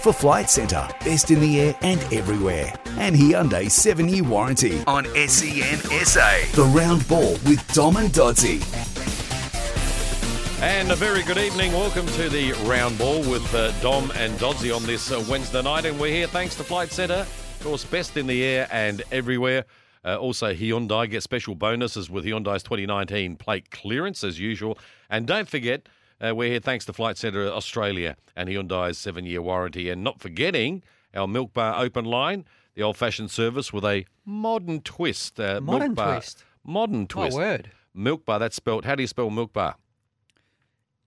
For Flight Centre, best in the air and everywhere. And Hyundai 7 year warranty on SEN SA. The round ball with Dom and Doddsy. And a very good evening. Welcome to the round ball with uh, Dom and Doddsy on this uh, Wednesday night. And we're here thanks to Flight Centre, of course, best in the air and everywhere. Uh, also, Hyundai get special bonuses with Hyundai's 2019 plate clearance as usual. And don't forget, uh, we're here thanks to Flight Centre Australia and Hyundai's seven year warranty. And not forgetting our Milk Bar open line, the old fashioned service with a modern twist. Uh, Modern Bar, twist? Modern My twist. word. Milk Bar, that's spelled, how do you spell Milk Bar?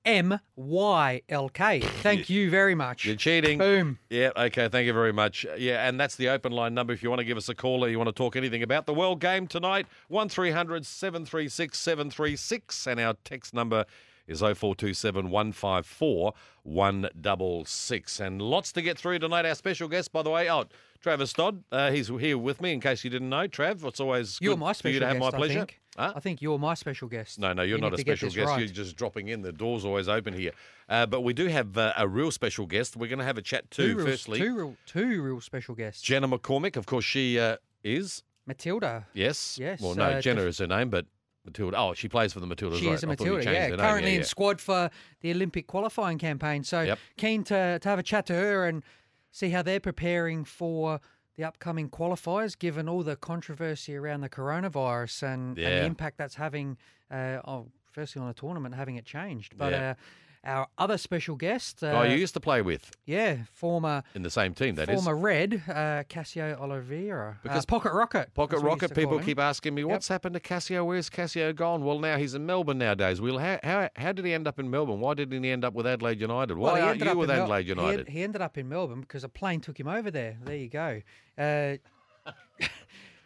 M Y L K. Thank you very much. You're cheating. Boom. Yeah, okay, thank you very much. Yeah, and that's the open line number if you want to give us a call or you want to talk anything about the World Game tonight. 1300 736 736 and our text number is 0427 154 166. And lots to get through tonight. Our special guest, by the way, oh, Travis Dodd, uh, he's here with me in case you didn't know. Trav, it's always You're good my for special you to have guest. my pleasure. I think. Huh? I think you're my special guest. No, no, you're You not a special guest. right. You're just dropping in. The door's always open here. Uh, but we do have uh, a real special guest. We're going to have a chat too. Two real, Firstly, two real, two real special guests. Jenna McCormick. Of course, she uh, is. Matilda. Yes. Yes, Well, no, uh, Jenna def- is her name, but Matilda. Oh, she plays for the Matildas. She right. is a I thought you Matilda, yeah. her name. Currently yeah, in yeah. squad for the Olympic qualifying campaign. So Yep. keen to, to have a chat to her and see how they're preparing for the upcoming qualifiers, given all the controversy around the coronavirus and, and the impact that's having, uh, oh, firstly on the tournament, having it changed. But Yeah. uh, our other special guest, uh, Guy you used to play with yeah, former in the same team. That is former Red, uh, Cassio Oliveira. Because uh, Pocket Rocket. Pocket that's what we used Rocket. People keep asking me, what's happened to Cassio? Where's Cassio gone? Well, now he's in Melbourne nowadays. Well, how, how, how did he end up in Melbourne? Why didn't he end up with Adelaide United? Why Well, he aren't ended you up with in Mel- Adelaide he United? He, ended up in Melbourne because a plane took him over there. There you go. Uh,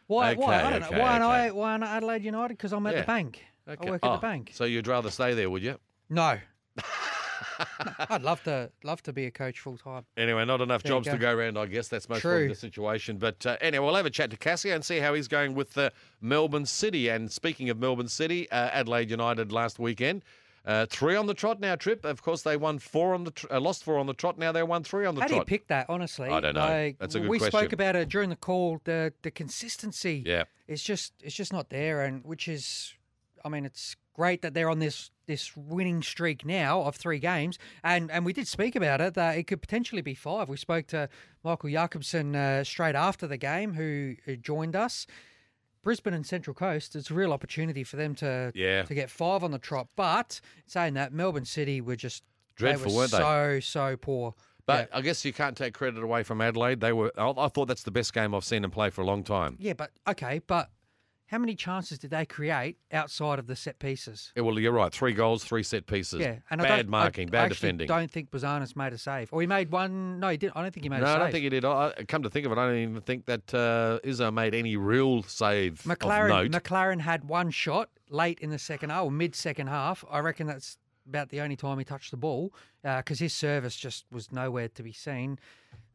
why? why? Okay, I don't okay, know. Why not? okay. Why not Adelaide United? Because I'm at Yeah. the bank. Okay. I work Oh, at the bank. So you'd rather stay there, would you? No. I'd love to love to be a coach full time. Anyway, not enough There jobs to go. go around, I guess. That's most True. of the situation. But uh, anyway, we'll have a chat to Cassio and see how he's going with uh, Melbourne City. And speaking of Melbourne City, uh, Adelaide United last weekend. Uh, three on the trot now, Trip. Of course, they won four on the tr- uh, lost four on the trot. Now they won three on the How do you pick that? Honestly, I don't know. Like, That's a good we question. spoke about it during the call. The the consistency. Yeah. It's just it's just not there, and which is, I mean, it's great that they're on this this winning streak now of three games, and and we did speak about it that it could potentially be five. We spoke to Michael Jakobsen uh, straight after the game, who, who joined us. Brisbane and Central Coast, it's a real opportunity for them to Yeah. to get five on the trot. But saying that, Melbourne City were just Dreadful, they were weren't they? So so poor. But I guess you can't take credit away from Adelaide. They were. I, I thought that's the best game I've seen them play for a long time. Yeah, but okay, but how many chances did they create outside of the set pieces? Yeah, well, you're right. Three goals, three set pieces. Yeah, and I bad marking, I, bad I defending. I don't think Bouzanis made a save, or he made one. No, he didn't. I don't think he made a save. no, a I save. don't think he did. I, I- come to think of it, I don't even think that uh, Izzo made any real save Maclaren. of note. Maclaren had one shot late in the second half, or mid second half. I reckon that's about the only time he touched the ball because his service just was nowhere to be seen.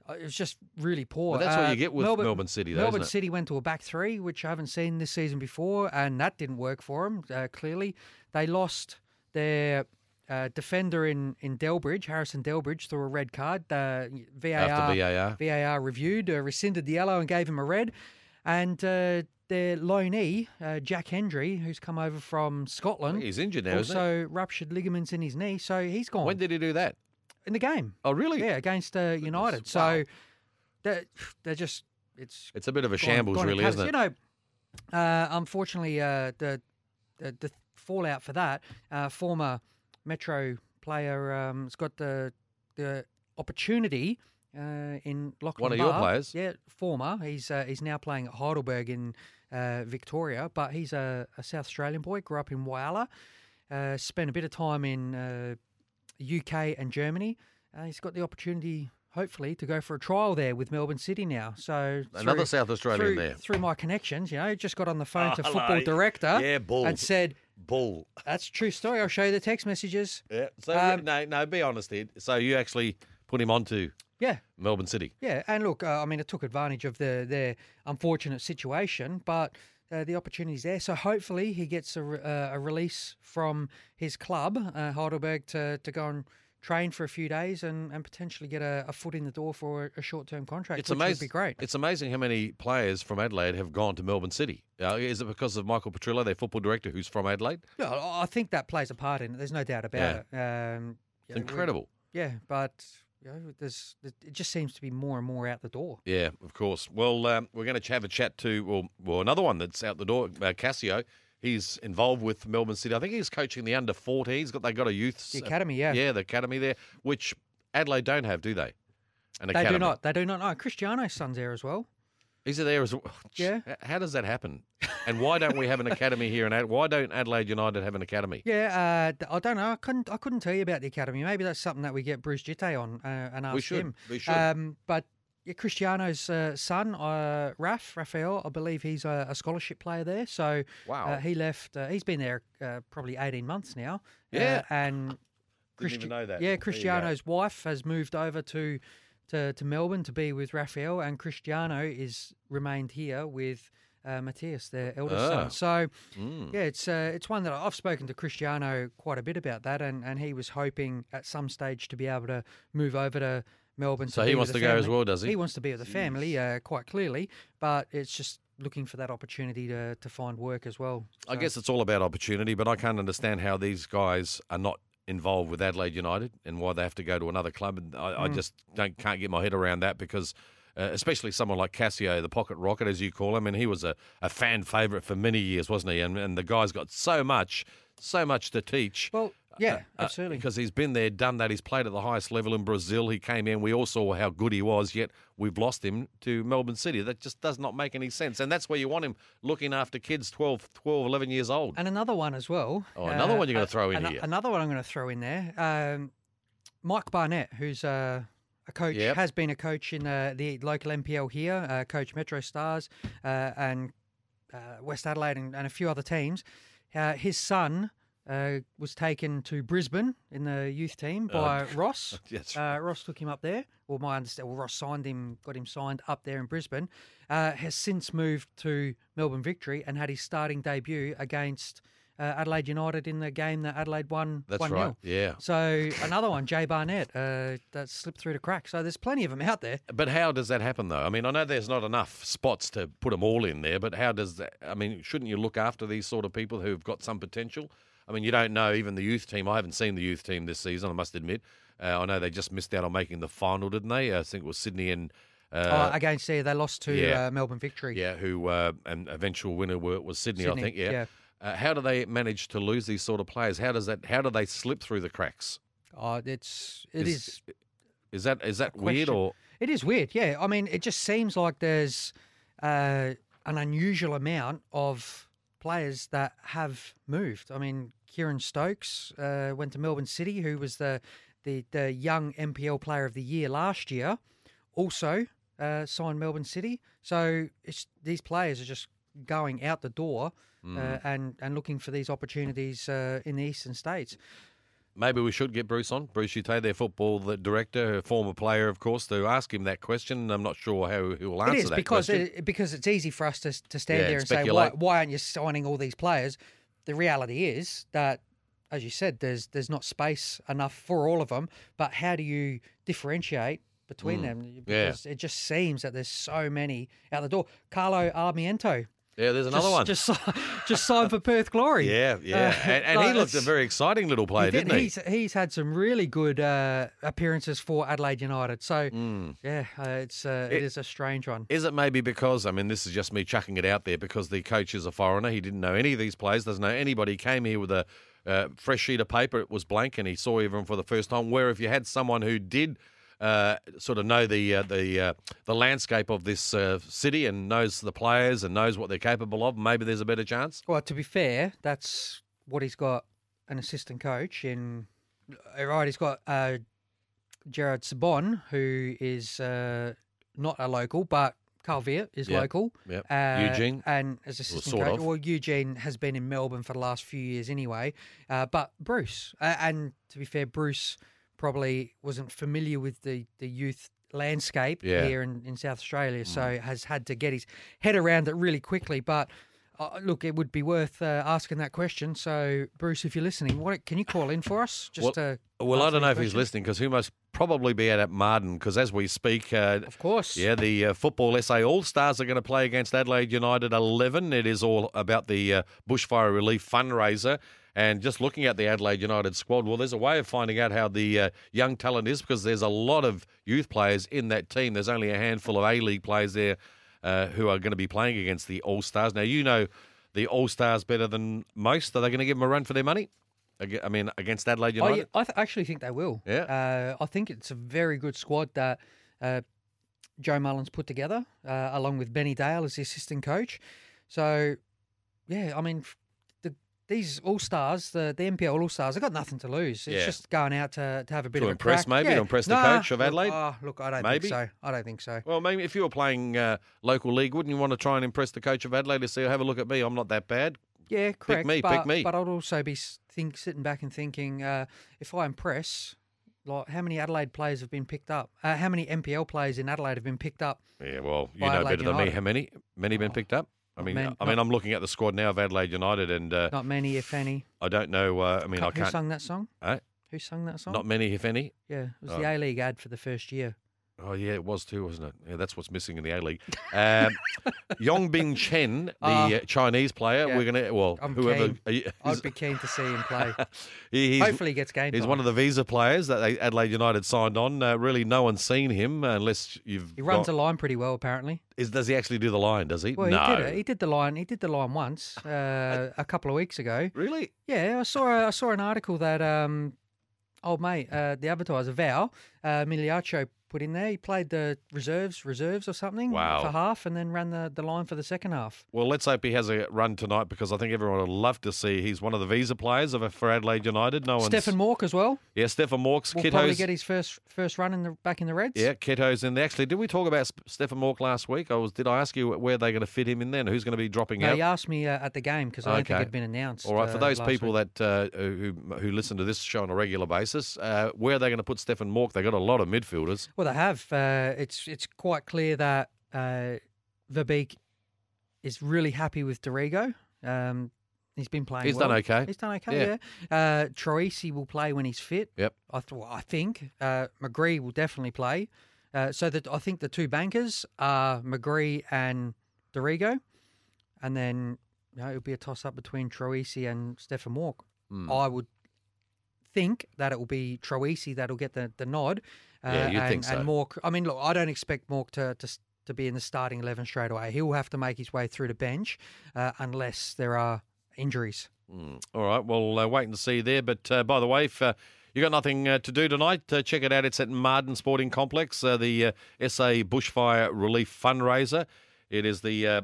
Uh, It was just really poor. Well, that's what Uh, you get with Melbourne City, though, Melbourne isn't it? City went to a back three, which I haven't seen this season before, and that didn't work for them. Uh, clearly, they lost their uh, defender in in Delbridge, Harrison Delbridge, through a red card. The VAR After VAR. VAR reviewed, uh, rescinded the yellow, and gave him a red. And uh, their loanee, uh, Jack Hendry, who's come over from Scotland, He's injured now, also ruptured ligaments in his knee, so he's gone When did he do that? In the game. Oh, really? Yeah, against uh, United. So they're, they're just it's It's a bit of a gone- shambles, gone really, isn't it? You know, uh, unfortunately, uh, the, the the fallout for that uh, former Metro player um, has got the the opportunity uh, in Lachlan One of your players? Yeah, former. He's uh, he's now playing at Heidelberg in uh, Victoria, but he's a, a South Australian boy. Grew up in Whyalla. Uh, spent a bit of time in uh, UK and Germany. Uh, he's got the opportunity, hopefully, to go for a trial there with Melbourne City now. So Another through- South Australian through, there. Through my connections, you know, just got on the phone to Oh, football hello. director Yeah, bull. and said, Bull. "That's a true story. I'll show you the text messages." Yeah. So Um, no, no, be honest here. So you actually put him onto Yeah, Melbourne City. yeah. And look, uh, I mean, it took advantage of the their unfortunate situation, but. Uh, the opportunity's there, so hopefully he gets a, re- uh, a release from his club, uh, Heidelberg, to, to go and train for a few days and, and potentially get a, a foot in the door for a, a short term contract. It's amazing. Would be great. It's amazing how many players from Adelaide have gone to Melbourne City. Uh, is it because of Michael Petrillo, their football director, who's from Adelaide? Yeah, I think that plays a part in it. There's no doubt about it. Um, It's yeah, we- incredible. Yeah, but you know, there's it just seems to be more and more out the door. Yeah, of course. Well, um, we're going to have a chat to well, well, another one that's out the door, uh, Cassio. He's involved with Melbourne City. I think he's coaching the under 14. He's got they got a youth The academy, yeah. yeah, the academy there, which Adelaide don't have, do they? An They academy. do not. They do not. No, Cristiano's son's there as well. Is it there as well? Yeah. How does that happen? And why don't we have an academy here in Ad? Why don't Adelaide United have an academy? Yeah, uh, I don't know. I couldn't. I couldn't tell you about the academy. Maybe that's something that we get Bruce Djite on uh, and ask We should. him. We should. Um, but yeah, Cristiano's uh, son, uh, Raf Raphael, I believe he's a, a scholarship player there. So Wow. uh, he left. Uh, he's been there uh, probably eighteen months now. Yeah. uh, and Didn't even know that. Yeah. Cristiano's wife has moved over to, to to Melbourne to be with Raphael, and Cristiano is remained here with uh, Matthias, their eldest Ah. son. So Mm. yeah, it's uh, it's one that I've spoken to Cristiano quite a bit about that, and, and he was hoping at some stage to be able to move over to Melbourne. So he wants to the go as well, does he? He wants to be with the family, uh, quite clearly, but it's just looking for that opportunity to, to find work as well. I guess it's all about opportunity, but I can't understand how these guys are not involved with Adelaide United and why they have to go to another club. And I, Mm. I just don't can't get my head around that because. Uh, especially someone like Cassio, the pocket rocket, as you call him, and he was a, a fan favourite for many years, wasn't he? And, and the guy's got so much, so much to teach. Well, yeah, Uh, absolutely. Because he's been there, done that. He's played at the highest level in Brazil. He came in. We all saw how good he was, yet we've lost him to Melbourne City. That just does not make any sense. And that's where you want him looking after kids 12, 12 11 years old. And another one as well. uh, Oh, another one you're gonna a- throw in ano- here. Another one I'm going to throw in there. Um, Mike Barnett, who's uh, a coach, Yep. has been a coach in uh, the local MPL here, uh, coach Metro Stars uh, and uh, West Adelaide and, and a few other teams. Uh, his son uh, was taken to Brisbane in the youth team by Ross. Yes. Uh, Ross took him up there. Well, my understanding, well, Ross signed him, got him signed up there in Brisbane. Uh, has since moved to Melbourne Victory and had his starting debut against uh, Adelaide United in the game that Adelaide won. That's 1 right. Yeah. So another one, Jay Barnett, uh, that slipped through the crack. So there's plenty of them out there. But how does that happen, though? I mean, I know there's not enough spots to put them all in there, but how does that? I mean, shouldn't you look after these sort of people who've got some potential? I mean, you don't know even the youth team. I haven't seen the youth team this season, I must admit. Uh, I know they just missed out on making the final, didn't they? I think it was Sydney and. Uh, oh, against there, they lost to yeah. uh, Melbourne Victory. Yeah, who uh, and eventual winner were, was Sydney, Sydney, I think. Yeah. yeah. Uh, how do they manage to lose these sort of players? How does that? How do they slip through the cracks? Oh, it's it Is- is Is that is that weird or? It is weird, yeah. I mean, it just seems like there's uh, an unusual amount of players that have moved. I mean, Kieran Stokes uh, went to Melbourne City, who was the, the the young MPL Player of the Year last year. Also uh, signed Melbourne City. So it's, these players are just going out the door Mm. uh, and and looking for these opportunities uh, in the eastern states. Maybe we should get Bruce on. Bruce Djite, their football the director, a former player, of course, to ask him that question. I'm not sure how he will answer It is that because question. it, because it's easy for us to to stand Yeah, there and say why, why aren't you signing all these players? The reality is that, as you said, there's there's not space enough for all of them. But how do you differentiate between them? Mm. yeah. Because it just seems that there's so many out the door. Carlo Armiento, yeah, there's another just, one. just just signed for Perth Glory. yeah, yeah, Uh, and, and he like, looked a very exciting little player, He did- didn't he? He's, he's had some really good uh, appearances for Adelaide United. So Mm. yeah, uh, it's uh, It- it is a strange one. Is it maybe because I mean this is just me chucking it out there because the coach is a foreigner. He didn't know any of these players. Doesn't know anybody. He came here with a uh, fresh sheet of paper. It was blank, and he saw everyone for the first time. Where if you had someone who did. Uh, sort of know the uh, the uh, the landscape of this uh, city and knows the players and knows what they're capable of. Maybe there's a better chance. Well, to be fair, that's what he's got an assistant coach in. uh, Right, he's got uh, Gerard Sabon, who is uh, not a local, but Carl Veart is Yep, local. yep. Uh, Eugene? And as assistant sort coach, of. well, Eugene has been in Melbourne for the last few years anyway. Uh, but Bruce, uh, and to be fair, Bruce probably wasn't familiar with the, the youth landscape Yeah. here in, in South Australia, so has had to get his head around it really quickly. But Uh, look, it would be worth uh, asking that question. So, Bruce, if you're listening, what can you call in for us? Just Well- to Well, I don't know if he's listening because he must probably be out at Marden because as we speak, uh, Of course. yeah, the uh, football SA All Stars are going to play against Adelaide United 11. It is all about the uh, bushfire relief fundraiser. And just looking at the Adelaide United squad, well, there's a way of finding out how the uh, young talent is because there's a lot of youth players in that team. There's only a handful of A League players there uh, who are going to be playing against the All Stars. Now, you know the All Stars better than most. Are they going to give them a run for their money? I mean, against Adelaide United? I th- actually think they will. Yeah. Uh, I think it's a very good squad that uh, Joe Mullins put together, uh, along with Benny Dale as the assistant coach. So, yeah, I mean, f- these All Stars, the, the NPL All Stars, they've got nothing to lose. It's Yeah. just going out to, to have a bit To of a impress, crack. maybe, to Yeah. impress the Nah, coach of look, Adelaide? ah, look, I don't Maybe. think so. I don't think so. Well, maybe if you were playing uh, local league, wouldn't you want to try and impress the coach of Adelaide to say, have a look at me, I'm not that bad? Yeah, correct. Pick me, pick me. But I'd also be think sitting back and thinking, uh, if I impress, like how many Adelaide players have been picked up? Uh, how many NPL players in Adelaide have been picked up? Yeah, well, you know Adelaide better than me. How many? Many been Oh, picked up? I mean, man- I mean, not- I'm looking at the squad now of Adelaide United, and uh, Not many, if any. I don't know. Uh, I mean, I can't. Who sung that song? Eh? Who sung that song? Not many, if any. yeah, it was Oh. the A League ad for the first year. Oh yeah, it was too, wasn't it? Yeah, that's what's missing in the A League. Um, Yongbing Chen, the Ah. uh, Chinese player, Yeah. we're gonna well, I'm whoever keen. he's, I'd be keen to see him play. he- he's, Hopefully, he gets game He's time. one of the visa players that they, Adelaide United signed on. Uh, really, no one's seen him unless you've. He runs got- a line pretty well, apparently. Is does he actually do the line? Does he? Well, no. he did it. He did the line. He did the line once uh, a couple of weeks ago. Really? Yeah, I saw I saw an article that um, old mate, uh, the advertiser Val uh, Migliaccio put in there. He played the reserves, reserves or something Wow. for half, and then ran the, the line for the second half. Well, let's hope he has a run tonight because I think everyone would love to see. He's one of the visa players of for Adelaide United. No. Stefan Mauk as well. Yeah, Stefan Mauks. Will probably Kiddo's. get his first first run in the back in the Reds. Yeah, Keto's in there. Actually, did we talk about Stefan Mauk last week? I was. Did I ask you where they're going to fit him in then? Who's going to be dropping No, out? he asked me uh, at the game because I don't think it'd been announced. All right, for uh, those last people week. that uh, who who listen to this show on a regular basis, uh, where are they going to put Stefan Mauk? They got a lot of midfielders. Well, they have. Uh, it's it's quite clear that uh, Verbeek is really happy with D'Arrigo. Um, he's been playing. He's well. done okay. He's done okay. Yeah. Uh, Troisi will play when he's fit. Yep. I th- I think uh, McGree will definitely play. Uh, so that I think the two bankers are McGree and D'Arrigo, and then you know, it'll be a toss up between Troisi and Stefan Mauk. Hmm. I would think that it will be Troisi that'll get the, the nod. Uh, Yeah, you'd think so. And Mauk, I mean, look, I don't expect Mauk to, to to be in the starting eleven straight away. He will have to make his way through the bench uh, unless there are injuries. Mm. All right, well, uh, wait and see there. But uh, by the way, if uh, you got nothing uh, to do tonight, uh, check it out. It's at Marden Sporting Complex, uh, the uh, SA Bushfire Relief Fundraiser. It is the uh,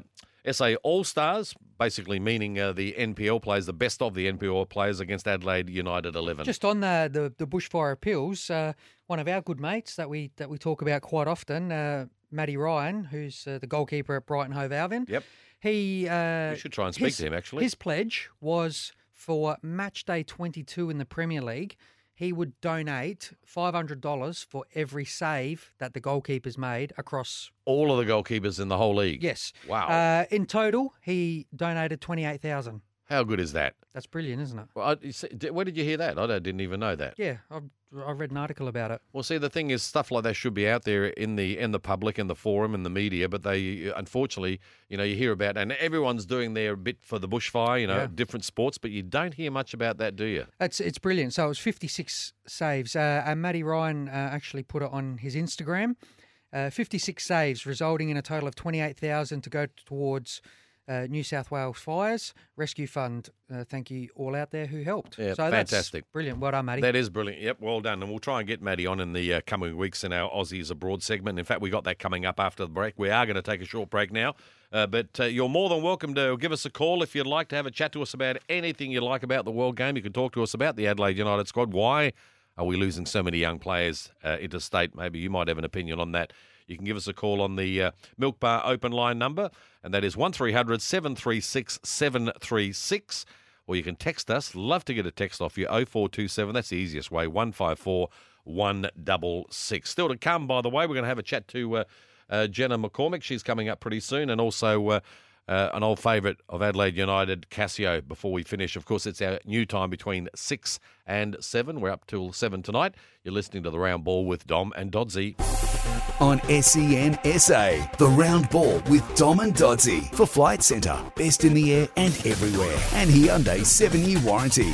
SA All Stars, basically meaning uh, the NPL players, the best of the NPL players against Adelaide United 11. Just on the the, the bushfire appeals, uh, one of our good mates that we that we talk about quite often, uh, Matty Ryan, who's uh, the goalkeeper at Brighton Hove Albion. Yep. He uh, should try and speak his- to him, actually. His pledge was for match day 22 in the Premier League. He would donate $500 for every save that the goalkeepers made across. All of the goalkeepers in the whole league. Yes. Wow. Uh, in total, he donated 28000 How good is that? That's brilliant, isn't it? Well, I, see- di- where did you hear that? I didn't even know that. Yeah, I, I read an article about it. Well, see, the thing is, stuff like that should be out there in the in the public, in the forum, in the media. But they, unfortunately, you know, you hear about, and everyone's doing their bit for the bushfire, you know, Yeah. different sports, but you don't hear much about that, do you? It's it's brilliant. So it was 56 saves, uh, and Matty Ryan uh, actually put it on his Instagram. Uh, 56 saves, resulting in a total of 28,000 to go towards uh, New South Wales Fires Rescue Fund. Uh, thank you all out there who helped. Yeah, so that's fantastic. brilliant. Well done, Matty. That is brilliant. Yep, well done. And we'll try and get Matty on in the uh, coming weeks in our Aussies Abroad segment. In fact, we got that coming up after the break. We are going to take a short break now. Uh, but uh, you're more than welcome to give us a call if you'd like to have a chat to us about anything you like about the World Game. You can talk to us about the Adelaide United squad. Why are we losing so many young players uh, interstate? Maybe you might have an opinion on that. You can give us a call on the uh, Milk Bar open line number, and that is 1300 736 736 or you can text us. Love to get a text off you. 0427. That's the easiest way. 154 166. Still to come, by the way, we're going to have a chat to uh, uh, Jenna McCormick. She's coming up pretty soon. And also, uh, uh, an old favourite of Adelaide United, Cassio, before we finish. Of course, it's our new time between 6 and 7. We're up till 7 tonight. You're listening to The Round Ball with Dom and Doddsy. On SEN SA, the round ball with Dom and Doddsy for Flight Centre, best in the air and everywhere, and Hyundai 7 year warranty.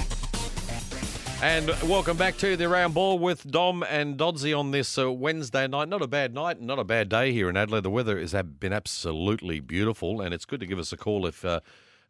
And welcome back to the round ball with Dom and Doddsy on this uh, Wednesday night. Not a bad night, not a bad day here in Adelaide. The weather has been absolutely beautiful, and it's good to give us a call if uh,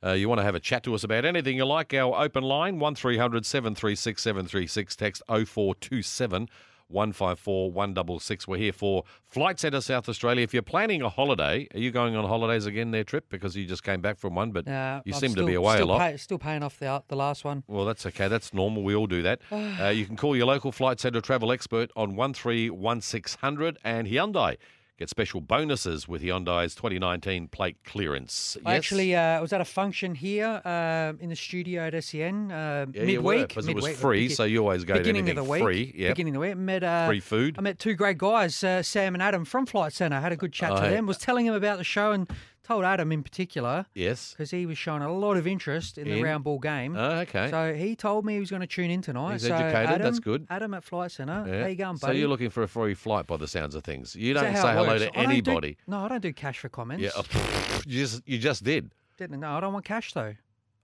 uh, you want to have a chat to us about anything you like. Our open line, 1300 736 736, text 0427 154 166. We're here for Flight Centre South Australia. If you're planning a holiday, are you going on holidays again there, Trip? Because you just came back from one, but Uh, you I'm seem still, to be away a lot. Pay, still paying off the the last one. Well, that's okay. That's normal. We all do that. uh, you can call your local Flight Centre travel expert on 131600 and Hyundai. Get special bonuses with Hyundai's 2019 plate clearance. I Yes? actually uh, I was at a function here uh, in the studio at SEN uh, yeah, midweek. because it was free, so you always go to beginning of the week. free. Yeah, Beginning of the week, met uh, free food. I met two great guys, uh, Sam and Adam from Flight Centre. Had a good chat Oh, to them. Was telling them about the show and told Adam in particular yes. because he was showing a lot of interest in, the In? round ball game. Oh, okay. So he told me he was going to tune in tonight. He's so educated, Adam, that's good. Adam at Flight Centre. Yeah. How you going, so you're looking for a free flight by the sounds of things. You Is that don't how say it hello works? to I don't do- anybody. no, I don't do cash for comments. Yeah, you just you just did. Didn't no, I don't want cash though.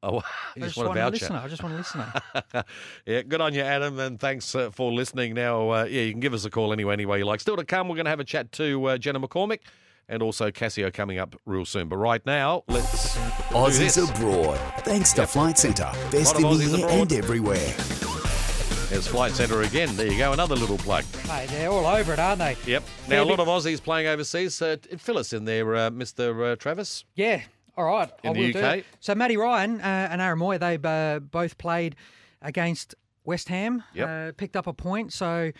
Oh, I you just, just want a a voucher. listener. I just want a listener. yeah, good on you, Adam, and thanks uh, for listening. Now, uh, yeah, you can give us a call any way, any way you like. Still to come, we're going to have a chat to uh, Jenna McCormick and also Cassio coming up real soon. But right now, let's do Aussies this. abroad. Thanks to Flight Centre, best in of the Aussies air abroad. and everywhere. There's Flight Centre again. There you go, another little plug. Mate, they're all over it, aren't they? Yep. Now, a lot of Aussies playing overseas. Uh, fill us in there, uh, Mr. Uh, Travis. Yeah. All right. In I the will UK? it. So Matty Ryan uh, and Aaron Mooy, they uh, both played against West Ham. Yep. Uh, picked up a point. So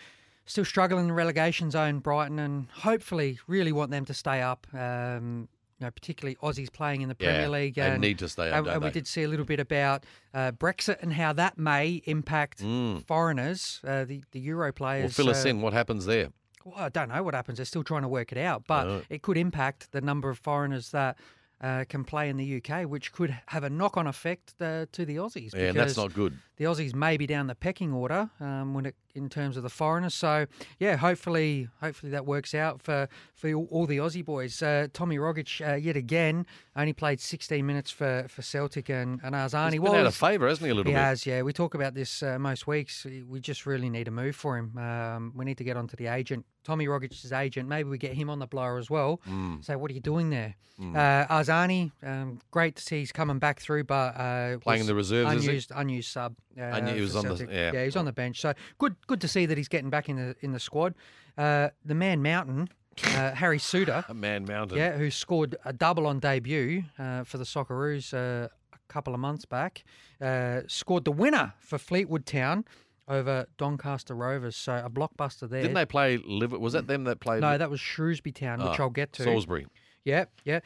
still struggling in the relegation zone, Brighton, and hopefully really want them to stay up. Um, you know, particularly Aussies playing in the Yeah, Premier League. they and, need to stay up, And, we did see a little bit about uh, Brexit and how that may impact Mm. foreigners, uh, the the Euro players. Well, fill us uh, in. What happens there? well, I don't know what happens. They're still trying to work it out, but it could impact the number of foreigners that uh, can play in the UK, which could have a knock-on effect uh, to the Aussies. Yeah, and that's not good. The Aussies may be down the pecking order um, when it in terms of the foreigners. So yeah, hopefully, hopefully that works out for for all, the Aussie boys. Uh, Tommy Rogic uh, yet again only played 16 minutes for for Celtic and and Arzani. He's Well, been out of favour, hasn't he, a little he bit? has, yeah. We talk about this uh, most weeks. We just really need a move for him. Um, we need to get onto the agent. Tommy Rogic's agent. Maybe we get him on the blower as well. Mm. Say, what are you doing there? Uh, Arzani, um, great to see he's coming back through, but uh, Playing in the reserves, unused, unused sub. Uh, And he was on the- Celtic. yeah. yeah, he's on the bench. So good, good to see that he's getting back in the in the squad. Uh, the man Mountain, uh, Harry Souttar. A man mountain. Yeah, who scored a double on debut uh, for the Socceroos uh, a couple of months back. Uh, scored the winner for Fleetwood Town over Doncaster Rovers. So a blockbuster there. Didn't they play Liver? Was that them that played? No, that was Shrewsbury Town, which Ah, I'll get to. Salisbury. Yeah, yeah.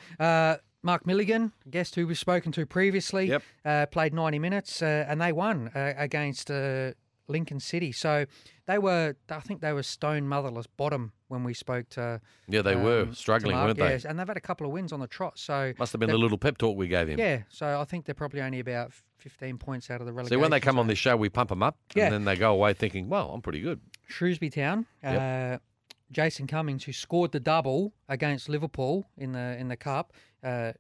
Mark Milligan, guest who we've spoken to previously, Yep. uh, played 90 minutes uh, and they won uh, against uh, Lincoln City. So they were, I think they were stone motherless bottom when we spoke to. Yeah, they um, were struggling, Mark, weren't they? yes, and they've had a couple of wins on the trot. So Must have been the little pep talk we gave him. yeah, so I think they're probably only about 15 points out of the relegation. See, when they come on this show, we pump them up, Yeah. and then they go away thinking, "Well, I'm pretty good." Shrewsbury Town, uh, Jason Cummings, who scored the double against Liverpool in the in the cup, uh,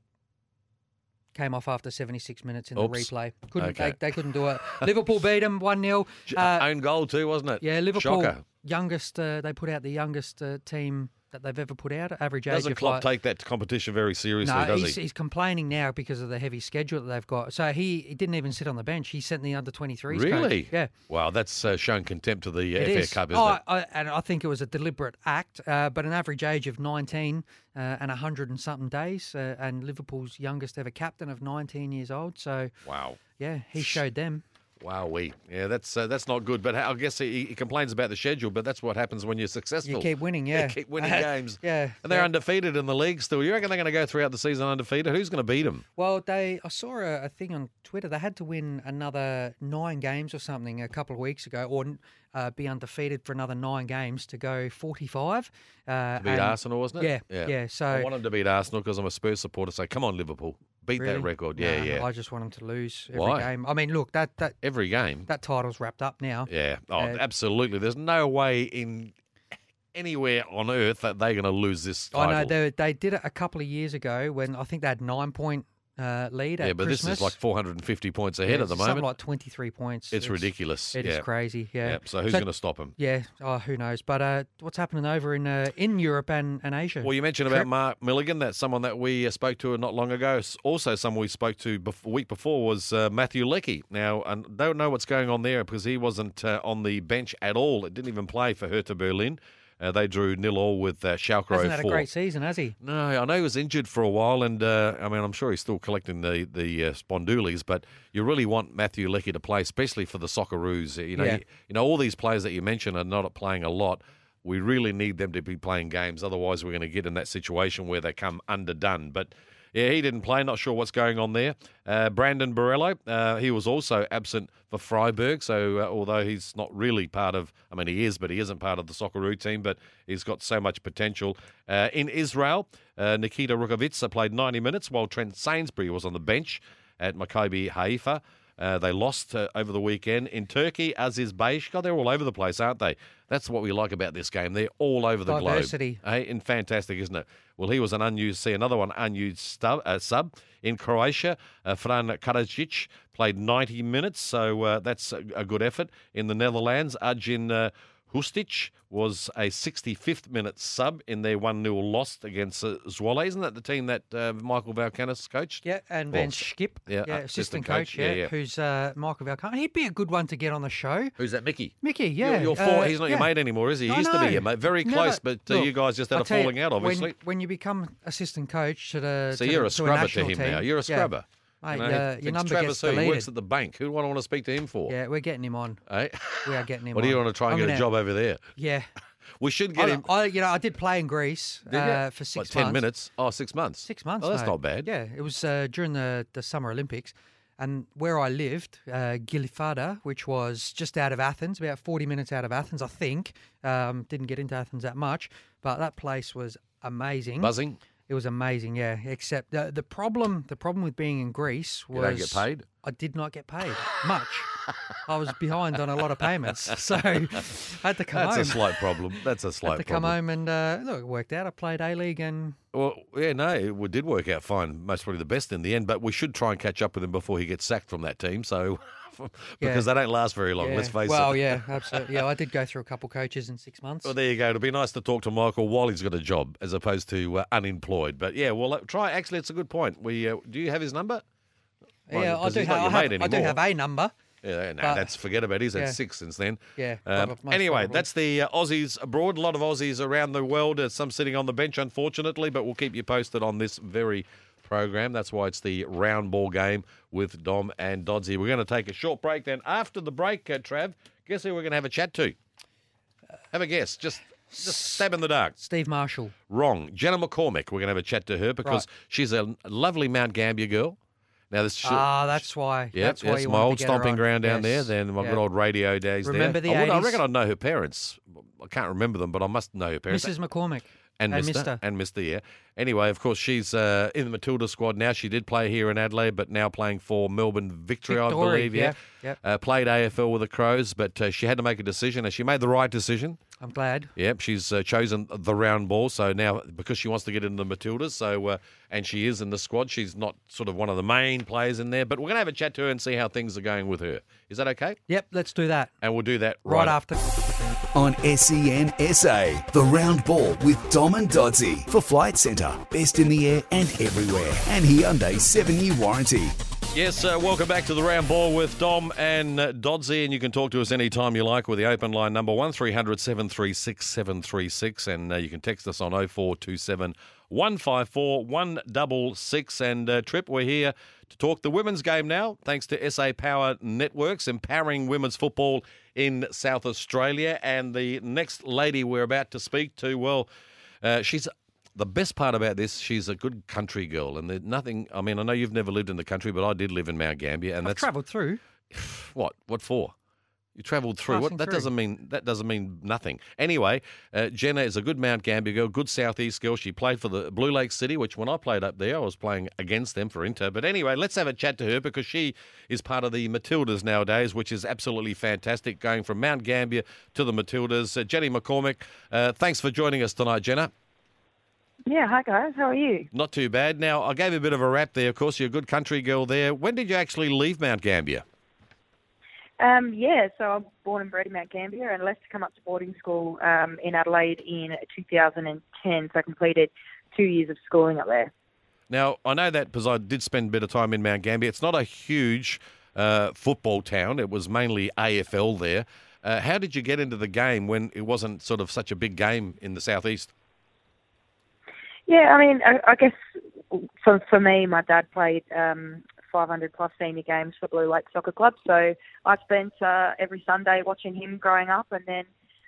came off after 76 minutes in the replay. Couldn't Okay. they, they couldn't do it. Liverpool beat them one 0 J- uh, Own goal too, wasn't it? Yeah, Liverpool Shocker. youngest. Uh, they put out the youngest uh, team that they've ever put out. Average age Doesn't of Klopp like, take that competition very seriously, no, does he's, he? he's complaining now because of the heavy schedule that they've got. So he, he didn't even sit on the bench. He sent the under 23s. coach. Really? Yeah. Wow, that's uh, shown contempt to the uh, FA is. Cup, isn't oh, it? I, and I think it was a deliberate act, uh, but an average age of 19 uh, and 100 and something days, uh, and Liverpool's youngest ever captain of 19 years old. So, Wow. yeah, he showed them. Wow, we yeah, that's uh, that's not good. But I guess he, he complains about the schedule. But that's what happens when you're successful. You keep winning, You yeah. keep winning games. yeah. and they're yeah. undefeated in the league still. You reckon they're going to go throughout the season undefeated? Who's going to beat them? Well, they I saw a, a thing on Twitter. They had to win another nine games or something a couple of weeks ago, or uh, be undefeated for another nine games to go forty-five. Uh, To beat and- Arsenal, wasn't it? Yeah, yeah. So I want them to beat Arsenal because I'm a Spurs supporter. So come on, Liverpool, beat really? that record. Yeah, Nah, yeah. I just want them to lose every Why? game. I mean, look, that that Every game. that title's wrapped up now. Yeah. Oh, Uh, absolutely. There's no way in anywhere on earth that they're going to lose this title. I know they they did it a couple of years ago when I think they had nine point uh, lead yeah, but Christmas. this is like 450 points ahead Yeah, at the moment. something like twenty-three points. it's, ridiculous. It is yeah. crazy. Yeah. Yeah. So who's going to stop him? Yeah. Oh, who knows? But uh, what's happening over in uh, in Europe and, and Asia? Well, you mentioned Sure. about Mark Milligan. That's someone that we uh, spoke to not long ago. Also, someone we spoke to bef- a week before was uh, Matthew Leckie. Now, I don't know what's going on there because he wasn't uh, on the bench at all. It didn't even play for Hertha Berlin. Uh, they drew nil all with uh, Schalke Hasn't had a great season, has he? No, I know he was injured for a while, and uh, I mean, I'm sure he's still collecting the the uh, spondulies. But you really want Matthew Leckie to play, especially for the Socceroos. You know, Yeah. you, you know, all these players that you mentioned are not playing a lot. We really need them to be playing games, otherwise we're going to get in that situation where they come underdone. But yeah, he didn't play. Not sure what's going on there. Uh, Brandon Borrello, uh, he was also absent for Freiburg. So uh, although he's not really part of, I mean he is, but he isn't part of the Socceroo team. But he's got so much potential. Uh, in Israel, uh, Nikita Rukavytsya played 90 minutes while Trent Sainsbury was on the bench at Maccabi Haifa. Uh, they lost uh, over the weekend in Turkey. Aziz Behich, God, they're all over the place, aren't they? That's what we like about this game. They're all over the Diversity. globe. Hey, and fantastic, isn't it? Well, he was an unused. See another one unused stub, uh, sub in Croatia. Uh, Fran Karacic played 90 minutes, so uh, that's a, a good effort. In the Netherlands, Ajdin uh, Hrustic was a 65th minute sub in their 1 0 loss against uh, Zwolle. Isn't that the team that uh, Michael Valkanis coached? Yeah, and Well, Van Skip, yeah, yeah, uh, assistant, assistant coach, coach, yeah, yeah, yeah. who's uh, Michael Valcon. He'd be a good one to get on the show. Who's that, Mickey? Mickey, You're- yeah. You're, for, uh, he's not your mate anymore, is he? He I used to be your mate. Very Never- close, but uh, look, you guys just had I'll a tell you, falling out, obviously. When, when you become assistant coach to the so to you're the, a to scrubber to national him team, now. You're a yeah. scrubber. Mate, You know, uh, your number Travis gets who? Works at the bank. Who do I want to speak to him for? Yeah, we're getting him on. Eh? We are getting him on. What do you on. want to try and I'm get a gonna- job over there? Yeah. We should get I, him. I, you know, I did play in Greece uh, for six Like 10 months. minutes? Oh, six months. Six months. Oh, that's mate. not bad. Yeah, it was uh, during the, the Summer Olympics. And where I lived, uh, Glyfada, which was just out of Athens, about 40 minutes out of Athens, I think. Um, didn't get into Athens that much, but that place was amazing. Buzzing. It was amazing, yeah. Except the the problem the problem with being in Greece was You get paid? I did not get paid much. I was behind on a lot of payments, so I had to come That's home. That's a slight problem. That's a had slight to come problem. home and uh, look, it worked out. I played A League and Well, yeah, no, it did work out fine. Most probably the best in the end, but we should try and catch up with him before he gets sacked from that team. So, because they don't last very long, yeah. let's face well, it. Well, yeah, absolutely. Yeah, I did go through a couple coaches in six months. Well, there you go. It'll be nice to talk to Michael while he's got a job, as opposed to uh, unemployed. But yeah, well, try. Actually, it's a good point. We uh, do you have his number? Well, yeah, I do, have, I, have, I do have a number. Yeah, no, But- that's forget about it. He's had six since then. Yeah, Um, anyway, probably. that's the uh, Aussies abroad. A lot of Aussies around the world. Uh, some sitting on the bench, unfortunately, but we'll keep you posted on this very program. That's why it's the round ball game with Dom and Doddsy. We're going to take a short break. Then after the break, uh, Trav, guess who we're going to have a chat to? Have a guess. Just just stab in the dark. Steve Marshall. Wrong. Jenna McCormick. We're going to have a chat to her because she's a lovely Mount Gambier girl. Now this. Ah, that's why. Yeah, that's why my old to get her stomping ground down Yes, there. Then my yeah. good old radio days Remember there. the I, would- I reckon I'd know her parents. I can't remember them, but I must know her parents. Mrs. McCormick and and Mister Mr. and Mister, yeah. Anyway, of course, she's uh, in the Matilda squad now. She did play here in Adelaide, but now playing for Melbourne Victory, I believe. Yeah, yeah, yep. Uh, played AFL with the Crows, but uh, she had to make a decision, and she made the right decision. I'm glad. Yep, she's uh, chosen the round ball. So now, because she wants to get into the Matildas, so uh, and she is in the squad, she's not sort of one of the main players in there. But we're going to have a chat to her and see how things are going with her. Is that okay? Yep, let's do that. And we'll do that Right, right, after. On SEN SA, the round ball with Dom and Doddsy for Flight Centre. Best in the air and everywhere. And Hyundai 7 year warranty. Yes, uh, welcome back to the round ball with Dom and uh, Doddsy, and you can talk to us anytime you like with the open line number one three hundred seven three six seven three six, and uh, you can text us on 0427 154 166. And uh, Trip, we're here to talk the women's game now, thanks to SA Power Networks, empowering women's football in South Australia. And the next lady we're about to speak to, well, uh, she's the best part about this, she's a good country girl, and there's nothing. I mean, I know you've never lived in the country, but I did live in Mount Gambier, and I've that's travelled through. what? What for? You travelled through. What? That through. doesn't mean that doesn't mean nothing. Anyway, uh, Jenna is a good Mount Gambier girl, good southeast girl. She played for the Blue Lake City, which when I played up there, I was playing against them for Inter. But anyway, let's have a chat to her because she is part of the Matildas nowadays, which is absolutely fantastic. Going from Mount Gambier to the Matildas, uh, Jenny McCormick. Uh, thanks for joining us tonight, Jenna. Yeah, hi guys, how are you? Not too bad. Now, I gave a bit of a rap there. Of course, you're a good country girl there. When did you actually leave Mount Gambier? Um, yeah, so I'm born and bred in Mount Gambier and left to come up to boarding school um, in Adelaide in 2010. So I completed two years of schooling up there. Now, I know that because I did spend a bit of time in Mount Gambier. It's not a huge uh, football town, it was mainly AFL there. Uh, how did you get into the game when it wasn't sort of such a big game in the southeast? Yeah, I mean, I, I guess for for me, my dad played um, 500 plus senior games for Blue Lake Soccer Club, so I spent uh, every Sunday watching him growing up, and then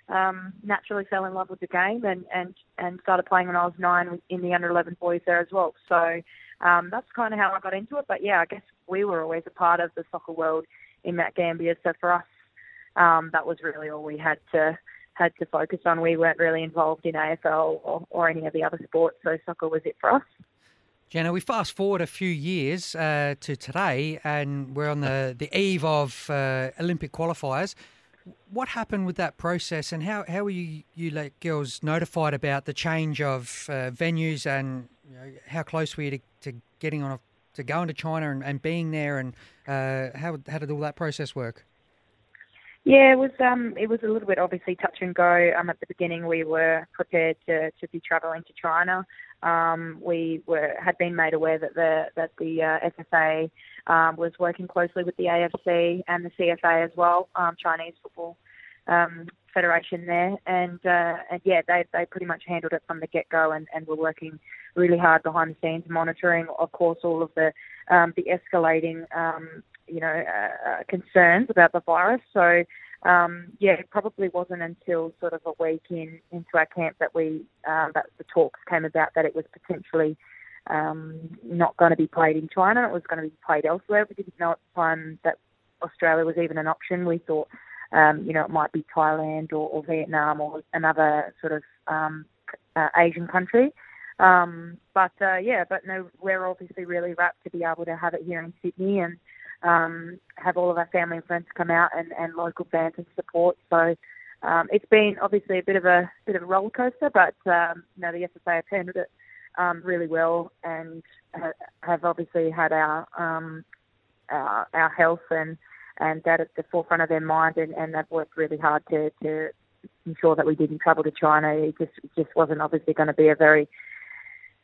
um, naturally fell in love with the game and and and started playing when I was nine in the under 11 boys there as well. So um, that's kind of how I got into it. But yeah, I guess we were always a part of the soccer world in Mount Gambier, so for us, um, that was really all we had to had to focus on. We weren't really involved in AFL or, or any of the other sports, so soccer was it for us. Jenna, we fast forward a few years uh, to today, and we're on the, the eve of uh, Olympic qualifiers. What happened with that process, and how, how were you, you like girls notified about the change of uh, venues, and you know, how close were you to, to getting on a, to going to China and, and being there, and uh, how how did all that process work? Yeah, it was um it was a little bit obviously touch and go. Um at the beginning we were prepared to, to be travelling to China. Um we were had been made aware that the that the uh, FFA um, was working closely with the AFC and the CFA as well, um, Chinese Football um, Federation there, and uh, and yeah, they they pretty much handled it from the get go, and, and were working really hard behind the scenes, monitoring, of course, all of the um, the escalating um, you know uh, uh, concerns about the virus. So um, yeah, it probably wasn't until sort of a week in into our camp that we um, that the talks came about that it was potentially um, not going to be played in China. It was going to be played elsewhere. We didn't know at the time that Australia was even an option. We thought, um, you know, it might be Thailand or, or Vietnam or another sort of um, uh, Asian country. Um, but uh, yeah, but no, we're obviously really rapt to be able to have it here in Sydney and um, have all of our family and friends come out and, and local fans and support. So um, it's been obviously a bit of a bit of a roller coaster, but um, you know the FFA have handled it um, really well and ha- have obviously had our um, our, our health and and that at the forefront of their mind, and, and they've worked really hard to to ensure that we didn't travel to China. It just it just wasn't obviously going to be a very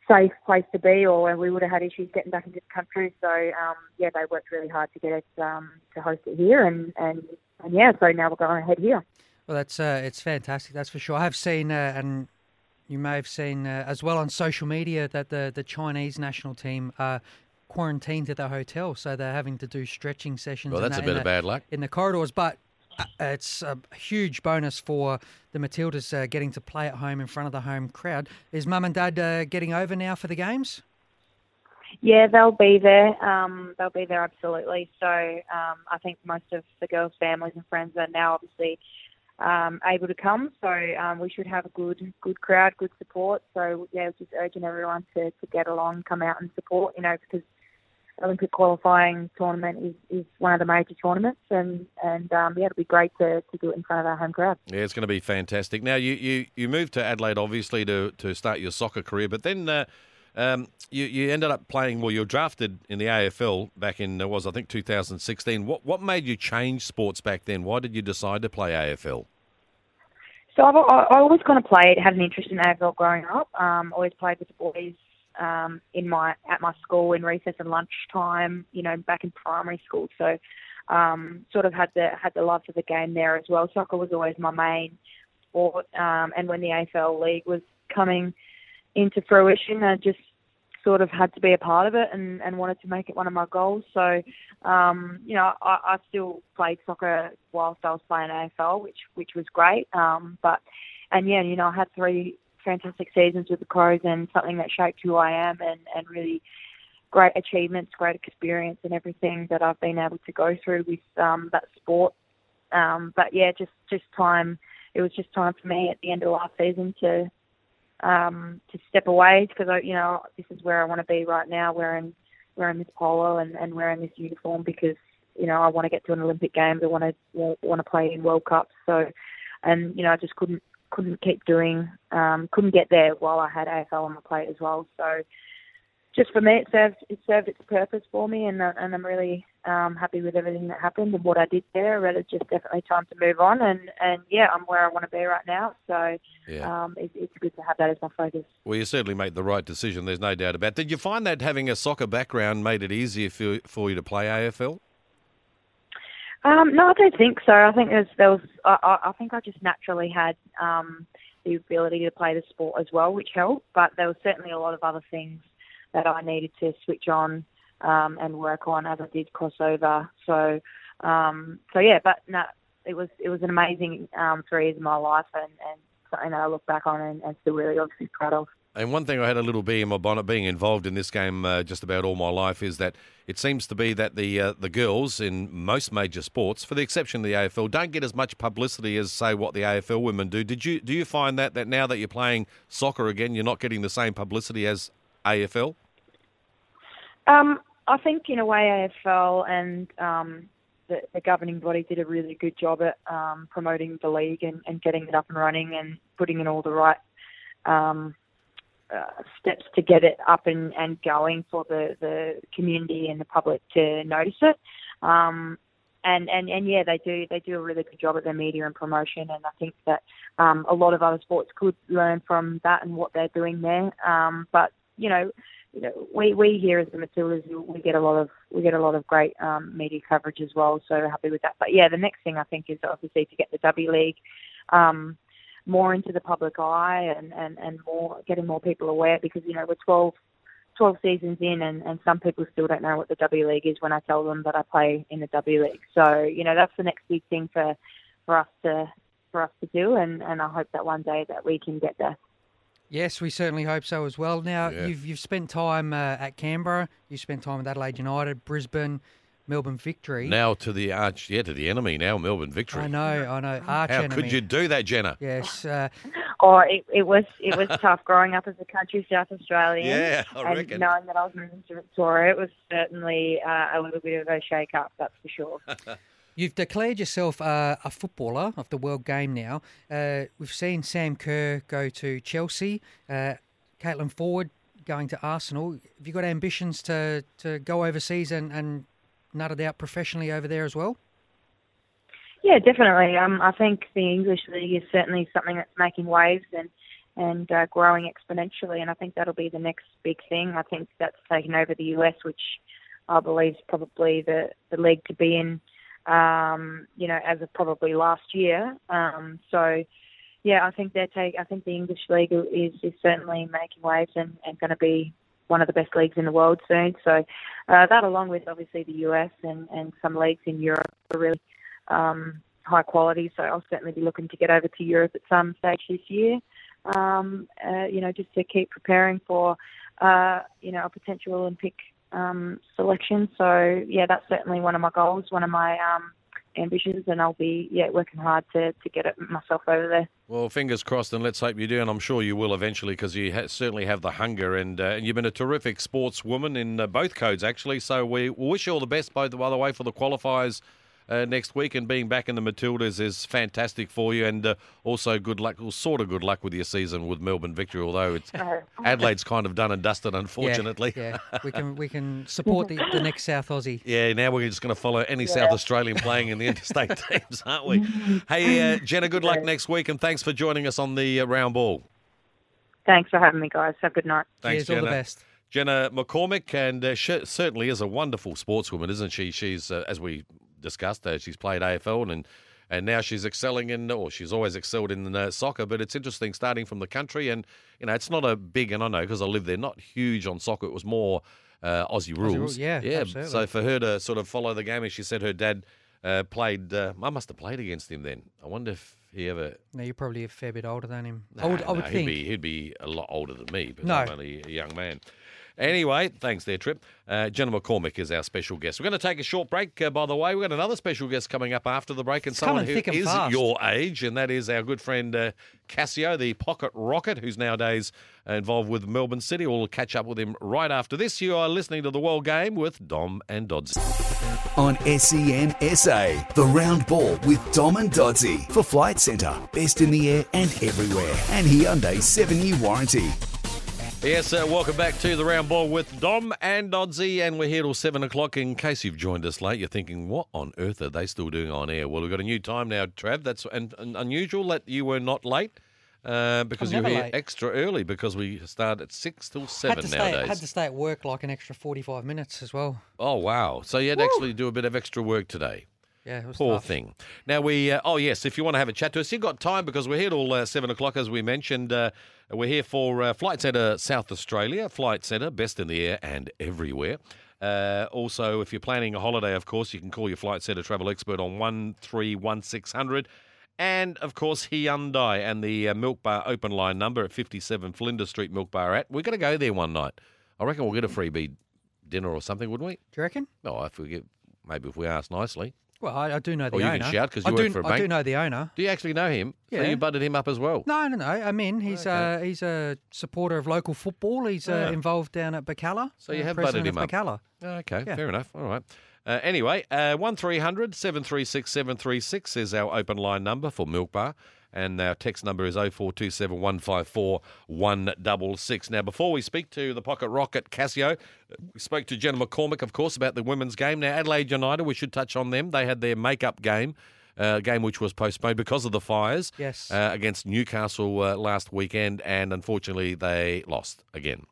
safe place to be, or we would have had issues getting back into the country. So um, yeah, they worked really hard to get us um, to host it here, and, and and yeah, so now we're going ahead here. Well, that's uh, it's fantastic. That's for sure. I have seen, uh, and you may have seen uh, as well on social media that the the Chinese national team are quarantined at the hotel, so they're having to do stretching sessions. Well, and that's a bit in of the- bad luck. in the corridors, but. uh, It's a huge bonus for the Matildas uh, getting to play at home in front of the home crowd. Is mum and dad uh, getting over now for the games? Yeah, they'll be there. Um, they'll be there absolutely. So um, I think most of the girls' families and friends are now obviously um, able to come. So um, we should have a good good crowd, good support. So yeah, just urging everyone to, to get along, come out and support. You know, because Olympic qualifying tournament is, is one of the major tournaments, and and um, yeah, it'll be great to, to do it in front of our home crowd. Yeah, it's going to be fantastic. Now, you, you, you moved to Adelaide, obviously, to, to start your soccer career, but then uh, um, you, you ended up playing, well, you were drafted in the AFL back in, was I think, 2016. What, what made you change sports back then? Why did you decide to play AFL? So I've I I always kind of played, had an interest in AFL growing up. Um, always played with the boys um, in my at my school in recess and lunchtime. You know, back in primary school. So, um, sort of had the had the love for the game there as well. Soccer was always my main sport, um, and when the AFL League was coming into fruition, I just sort of had to be a part of it and, and wanted to make it one of my goals. So, um, you know, I, I still played soccer whilst I was playing AFL, which which was great. Um, but and yeah, you know, I had three fantastic seasons with the Crows and something that shaped who I am and and really great achievements, great experience, and everything that I've been able to go through with um, that sport. Um, but yeah, just just time. It was just time for me at the end of last season to um, to step away because I, you know, this is where I want to be right now, wearing wearing this polo and, and wearing this uniform because you know I want to get to an Olympic Games. I want to want to play in World Cups. So, and you know, I just couldn't couldn't keep doing, um, couldn't get there while I had AFL on my plate as well. So, just for me, it served it served its purpose for me, and uh, and I'm really um, happy with everything that happened and what I did there. But it's just definitely time to move on, and and yeah, I'm where I want to be right now. So Yeah. um, it, it's good to have that as my focus. Well, you certainly made the right decision. There's no doubt about. it. Did you find that having a soccer background made it easier for for you to play AFL? Um, no, I don't think so. I think there's, there was. I, I think I just naturally had um, the ability to play the sport as well, which helped. But there was certainly a lot of other things that I needed to switch on um, and work on as I did crossover. So, um, so yeah. But no, it was it was an amazing um, three years of my life, and, and something that I look back on and, and still really obviously proud of. And one thing I had a little bee in my bonnet, being involved in this game uh, just about all my life, is that it seems to be that the uh, the girls in most major sports, for the exception of the AFL, don't get as much publicity as say what the AFL women do. Did you do you find that that now that you're playing soccer again, you're not getting the same publicity as AFL? Um, I think in a way AFL and um, the, the governing body did a really good job at um, promoting the league and, and getting it up and running and putting in all the right um, uh, steps to get it up and, and going for the, the community and the public to notice it. Um, and, and, and yeah, they do they do a really good job at their media and promotion, and I think that um, a lot of other sports could learn from that and what they're doing there. Um, but you know, you know, we we here as the Matildas, we get a lot of we get a lot of great um, media coverage as well. So happy with that. But yeah, the next thing I think is obviously to get the W League um, more into the public eye and, and, and more getting more people aware because you know we're 12, 12 seasons in and, and some people still don't know what the W League is when I tell them that I play in the W League. So you know that's the next big thing for for us to for us to do, and, and I hope that one day that we can get there. Yes, we certainly hope so as well. Now Yeah. you've you've spent time uh, at Canberra, you spent time with Adelaide United, Brisbane, Melbourne Victory. Now to the arch, yeah, to the enemy. Now Melbourne victory. I know, I know. Arch How enemy. could you do that, Jenna? Yes, uh, Oh, it, it was it was tough growing up as a country South Australian. Yeah, I and reckon. knowing that I was moving to Victoria, it was certainly uh, a little bit of a shake up, that's for sure. You've declared yourself uh, a footballer of the world game now. Uh, we've seen Sam Kerr go to Chelsea, uh, Caitlin Foord going to Arsenal. Have you got ambitions to, to go overseas and, and nut it out professionally over there as well? Yeah, definitely. Um, I think the English league is certainly something that's making waves and and uh, growing exponentially, and I think that'll be the next big thing. I think that's taken over the US, which I believe is probably the the league to be in. Um, you know, as of probably last year. Um, so, yeah, I think they take. I think the English league is is certainly making waves and, and going to be one of the best leagues in the world soon. So, uh, that along with obviously the US and and some leagues in Europe are really um, high quality. So I'll certainly be looking to get over to Europe at some stage this year. Um, uh, you know, just to keep preparing for, uh, you know, a potential Olympic um, selection. So yeah, that's certainly one of my goals, one of my um, ambitions, and I'll be yeah working hard to to get it myself over there. Well, fingers crossed, and let's hope you do, and I'm sure you will eventually because you ha- certainly have the hunger, and uh, and you've been a terrific sportswoman in uh, both codes actually. So we wish you all the best, by the by the way, for the qualifiers. Uh, next week and being back in the Matildas is fantastic for you, and uh, also good luck, well, sort of good luck with your season with Melbourne Victory. Although it's Adelaide's kind of done and dusted, unfortunately. Yeah, yeah. we can we can support the, the next South Aussie. Yeah, now we're just going to follow any South Australian playing in the interstate teams, aren't we? Hey, uh, Jenna, good luck next week, and thanks for joining us on the uh, round ball. Thanks for having me, guys. Have a good night. Thanks, Cheers, all the best. Jenna McCormick, and uh, she certainly is a wonderful sportswoman, isn't she? She's, uh, as we discussed, uh, she's played AFL and and now she's excelling in, or she's always excelled in uh, soccer. But it's interesting starting from the country, and you know, it's not a big, and I know because I live there, not huge on soccer. It was more uh, Aussie rules. rules, yeah, yeah. absolutely. So for her to sort of follow the game, as she said her dad uh, played. Uh, I must have played against him then. I wonder if he ever. No, you're probably a fair bit older than him. I would, I would no, think. he'd be he'd be a lot older than me, but No. I'm only a young man. Anyway, thanks there, Trip. Uh, Jenna McCormick is our special guest. We're going to take a short break, uh, by the way. We've got another special guest coming up after the break, and It's someone coming who and is fast. your age, and that is our good friend uh, Cassio, the pocket rocket, who's nowadays uh, involved with Melbourne City. We'll catch up with him right after this. You are listening to The World Game with Dom and Dodds. On SEN SA, the round ball with Dom and Doddsy for Flight Centre. Best in the air and everywhere. And Hyundai 7 year warranty. Yes, uh, welcome back to the round ball with Dom and Doddsy, and we're here till seven o'clock. In case you've joined us late, you're thinking, "What on earth are they still doing on air?" Well, we've got a new time now, Trav. That's and, unusual that you were not late uh, because I'm you're here late. extra early because we start at six till had seven to stay. Had to stay at work like an extra 45 minutes as well. Oh wow! So you had to actually do a bit of extra work today. Yeah, it was Poor tough. thing. Now we. Uh, oh yes, if you want to have a chat to us, you've got time because we're here till uh, seven o'clock, as we mentioned. Uh, we're here for uh, Flight Centre South Australia. Flight Centre, best in the air and everywhere. Uh, also, if you're planning a holiday, of course, you can call your Flight Centre travel expert on one three one six hundred. And of course, Hyundai and the uh, Milk Bar open line number at 57 Flinders Street Milk Bar at. We're going to go there one night. I reckon we'll get a freebie dinner or something, wouldn't we? Do you reckon? Oh, if we get maybe if we ask nicely. Well, I, I do know the Or you owner. can shout 'cause I you do, work for a I do know the owner. Do you actually know him? So Yeah. you butted him up as well. No, no, no. I mean. He's uh, he's a supporter of local football. He's uh, Ah. involved down at Birkalla. So you uh, have butted him of up. Birkalla. Okay, Yeah. fair enough. All right. Uh, anyway, uh, 1300 736 736 is our open line number for Milk Bar. And our text number is 0427 154 166. Now, before we speak to the Pocket Rocket Cassio, uh, we spoke to Jenna McCormick, of course, about the women's game. Now, Adelaide United, we should touch on them. They had their make-up game, uh, game which was postponed because of the fires Yes. uh, against Newcastle uh, last weekend, and unfortunately, they lost again.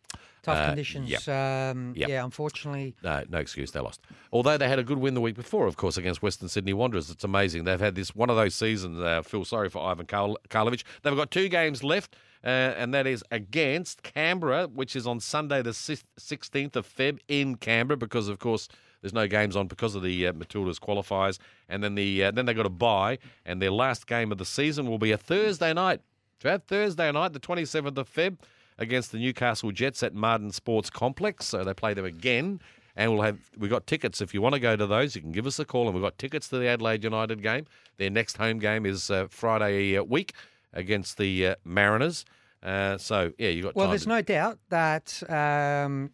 Tough Uh, conditions. yep. Um, Yep. Yeah, unfortunately. No, no excuse. They lost. Although they had a good win the week before, of course, against Western Sydney Wanderers. It's amazing. They've had this one of those seasons. I feel sorry for Ivan Karl- Karlovic. They've got two games left, uh, and that is against Canberra, which is on Sunday, the sis- 16th of Feb in Canberra, because, of course, there's no games on because of the uh, Matildas qualifiers. And then the uh, then they got a bye, and their last game of the season will be a Thursday night. Trav, Thursday night, the 27th of Feb, against the Newcastle Jets at Marden Sports Complex. So they play them again. And we'll have we've got tickets. If you want to go to those, you can give us a call. And we've got tickets to the Adelaide United game. Their next home game is uh, Friday uh, week against the uh, Mariners. Uh, so yeah, you got Well, there's to- no doubt that um,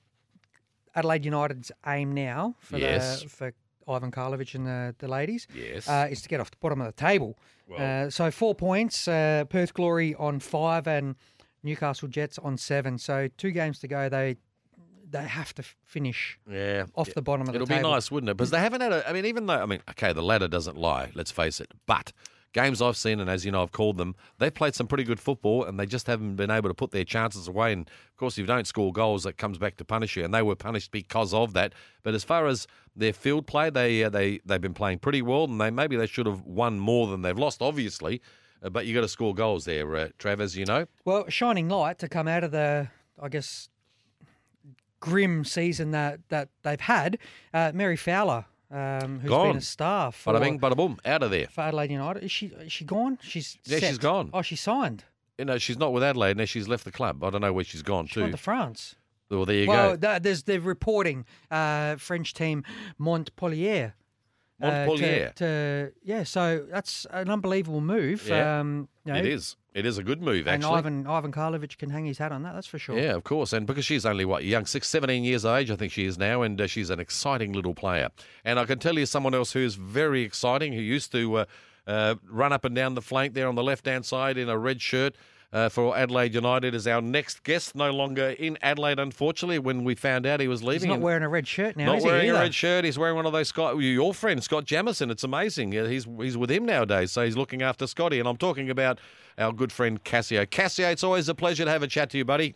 Adelaide United's aim now for Yes. the for Ivan Karlovic and the, the ladies Yes. uh, is to get off the bottom of the table. uh, so four points, uh, Perth Glory on five and Newcastle Jets on seven. So two games to go. They they have to finish yeah, off yeah. the bottom of It'll the be nice, wouldn't it? Because they haven't had a. I mean, even though I mean, okay, the ladder doesn't lie. Let's face it. But games I've seen, and as you know, I've called them. They've played some pretty good football, and they just haven't been able to put their chances away. And of course, if you don't score goals, that comes back to punish you. And they were punished because of that. But as far as their field play, they uh, they they've been playing pretty well, and they maybe they should have won more than they've lost, obviously. Uh, but you got to score goals there, uh, Trav, as you know. Well, shining light to come out of the, I guess, grim season that, that they've had. Uh, Mary Fowler, um, who's Gone. been a star for, Bada bing, bada boom, out of there. for Adelaide United. Is she is she gone? She's Yeah, she's set. gone. Oh, she signed. You know, she's not with Adelaide now. She's left the club. I don't know where she's gone She to. to France. well, there you well, go. th- there's the reporting. Uh, French team Montpellier. Uh, to- to, yeah, so that's an unbelievable move. Yeah, um, you know, It is. It is a good move, actually. And. Ivan Ivan Karlovic can hang his hat on that. That's for sure. Yeah, of course. And because she's only, what, young, six, 17 years of age, I think she is now, and uh, she's an exciting little player. And I can tell you someone else who's very exciting, who used to uh, uh, run up and down the flank there on the left hand side in a red shirt. Uh, for Adelaide United is our next guest, no longer in Adelaide, unfortunately. When we found out he was leaving, He's not wearing a red shirt now. not is he, wearing a red shirt. He's wearing one of those Scott, your friend Scott Jamieson. It's amazing. He's he's with him nowadays, so he's looking after Scotty. And I'm talking about our good friend Cassio. Cassio, it's always a pleasure to have a chat to you, buddy.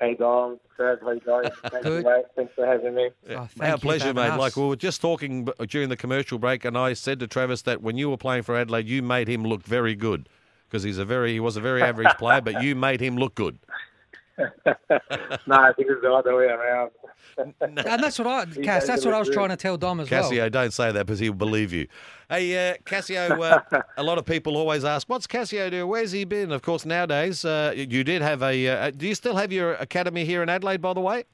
Hey Dom, Trev, how you going? Thanks, Good. mate. Thanks for having me. Oh, thank Our pleasure, mate. us. Like we were just talking during the commercial break, and I said to Travis that when you were playing for Adelaide, you made him look very good because he's a very he was a very average player, but you made him look good. no, I think it's the other way around. and that's what I, Cass. That's what I was trying to tell Dom as Cassio, well. Cassio, don't say that because he'll believe you. Hey, uh, Cassio, uh, a lot of people always ask, what's Cassio do? Where's he been? Of course, nowadays, uh, you did have a. Uh, do you still have your academy here in Adelaide, by the way?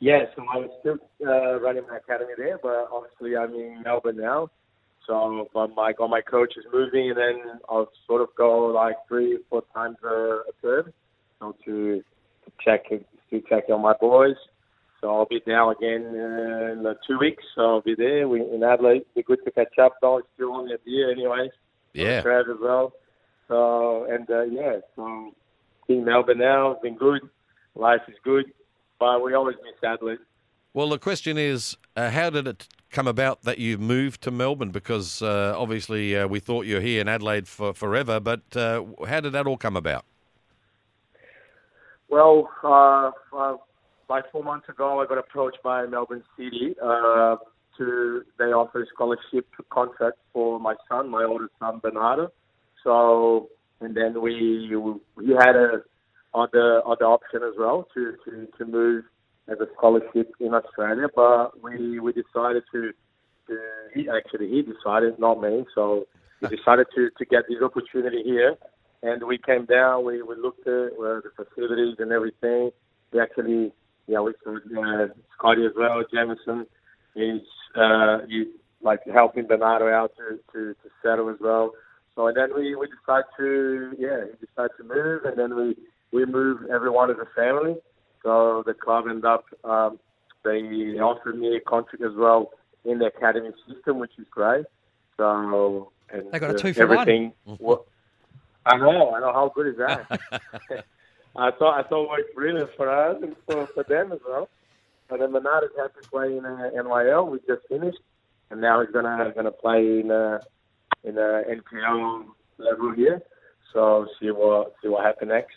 Yeah, so I'm still uh, running my academy there, but obviously I'm in Melbourne now. So but my all my coach is moving, and then I'll sort of go like three, four times a, a term, so to, to check to check on my boys. So I'll be down again uh, in uh, two weeks. So I'll be there. We in Adelaide. Be good to catch up. Though it's still only a year, anyways. Yeah. Trev as well. So and uh, yeah, so in Melbourne now. It's been good. Life is good, but we always miss Adelaide. Well, the question is, uh, how did it come about that you moved to Melbourne? Because uh, obviously uh, we thought you were here in Adelaide for forever, but uh, how did that all come about? Well, uh, uh, like four months ago, I got approached by Melbourne City uh, to they offer a scholarship contract for my son, my oldest son Bernardo. So, and then we we had a other other option as well to to to move as a scholarship in Australia, but we we decided to. to he actually he decided, not me. So we decided to to get this opportunity here and we came down. We we looked at uh, the facilities and everything. We actually, yeah, we saw uh, Scotty as well. Jamieson is uh, he's like helping Bernardo out to, to to settle as well. So and then we we decided to yeah, we decided to move, and then we we moved everyone as a family. So the club ended up um, they offered me a contract as well in the academy system, which is great. So and They got a two for one. everything. wa- I know, I know. How good is that? I thought I thought it worked brilliant for us and for, for them as well. And then Bernardo's happy playing in uh, NYL. We just finished, and now he's gonna gonna play in uh, in uh, NPL level here. So see what see what happens next.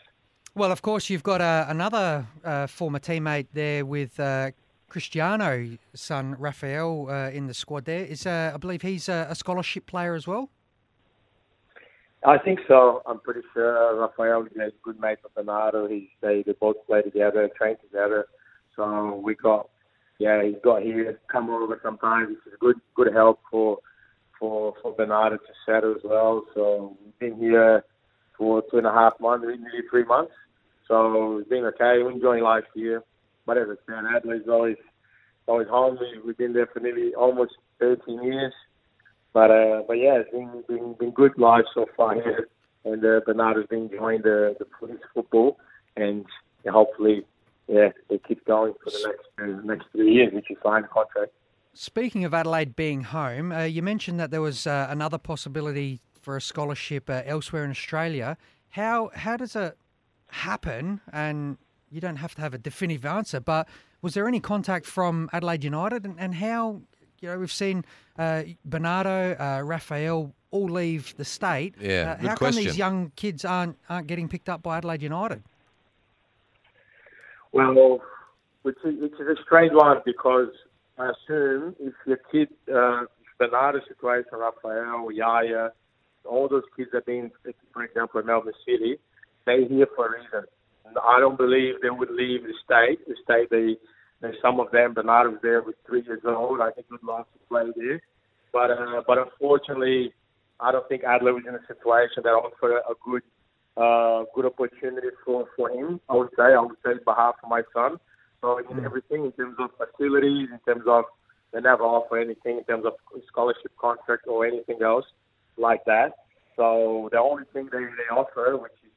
Well, of course, you've got uh, another uh, former teammate there with uh, Cristiano, son Rafael, uh, in the squad. There is, uh, I believe, he's a, a scholarship player as well. I think so. I'm pretty sure Rafael is a good mate with Bernardo. He's they, they both play together, train together. So we got yeah, he's got here come over sometimes, which is good good help for for for Bernardo to settle as well. So we've been here for two and a half months, nearly three months. So it's been okay. We're enjoying life here. But as I said, Adelaide's always always home. We, we've been there for nearly almost 13 years. But uh, but yeah, it's been been, been good life so far here, and uh, Bernardo's been enjoying the the police football, and hopefully, yeah, they keep going for the next uh, next three years, which is fine contract. Speaking of Adelaide being home, uh, you mentioned that there was uh, another possibility for a scholarship uh, elsewhere in Australia. How how does it happen? And you don't have to have a definitive answer, but was there any contact from Adelaide United? And, and how you know we've seen uh, Bernardo, uh, Raphael all leave the state. Yeah, Uh, good how come these young kids aren't aren't getting picked up by Adelaide United? Well, which is, which is a strange one because I assume if your kid, uh, Bernardo's situation, Rafael, Yaya, all those kids have been, for example, in Melbourne City, they're here for a reason. I don't believe they would leave the state. The state, they, they some of them, Bernardo was there with three years old. I think would love to play there. But, uh, but unfortunately, I don't think Adelaide was in a situation that offered a, a good uh, good opportunity for, for him, I would say. I would say on behalf of my son. So in everything, in terms of facilities, in terms of they never offer anything in terms of scholarship contract or anything else like that. So the only thing they, they offer, which is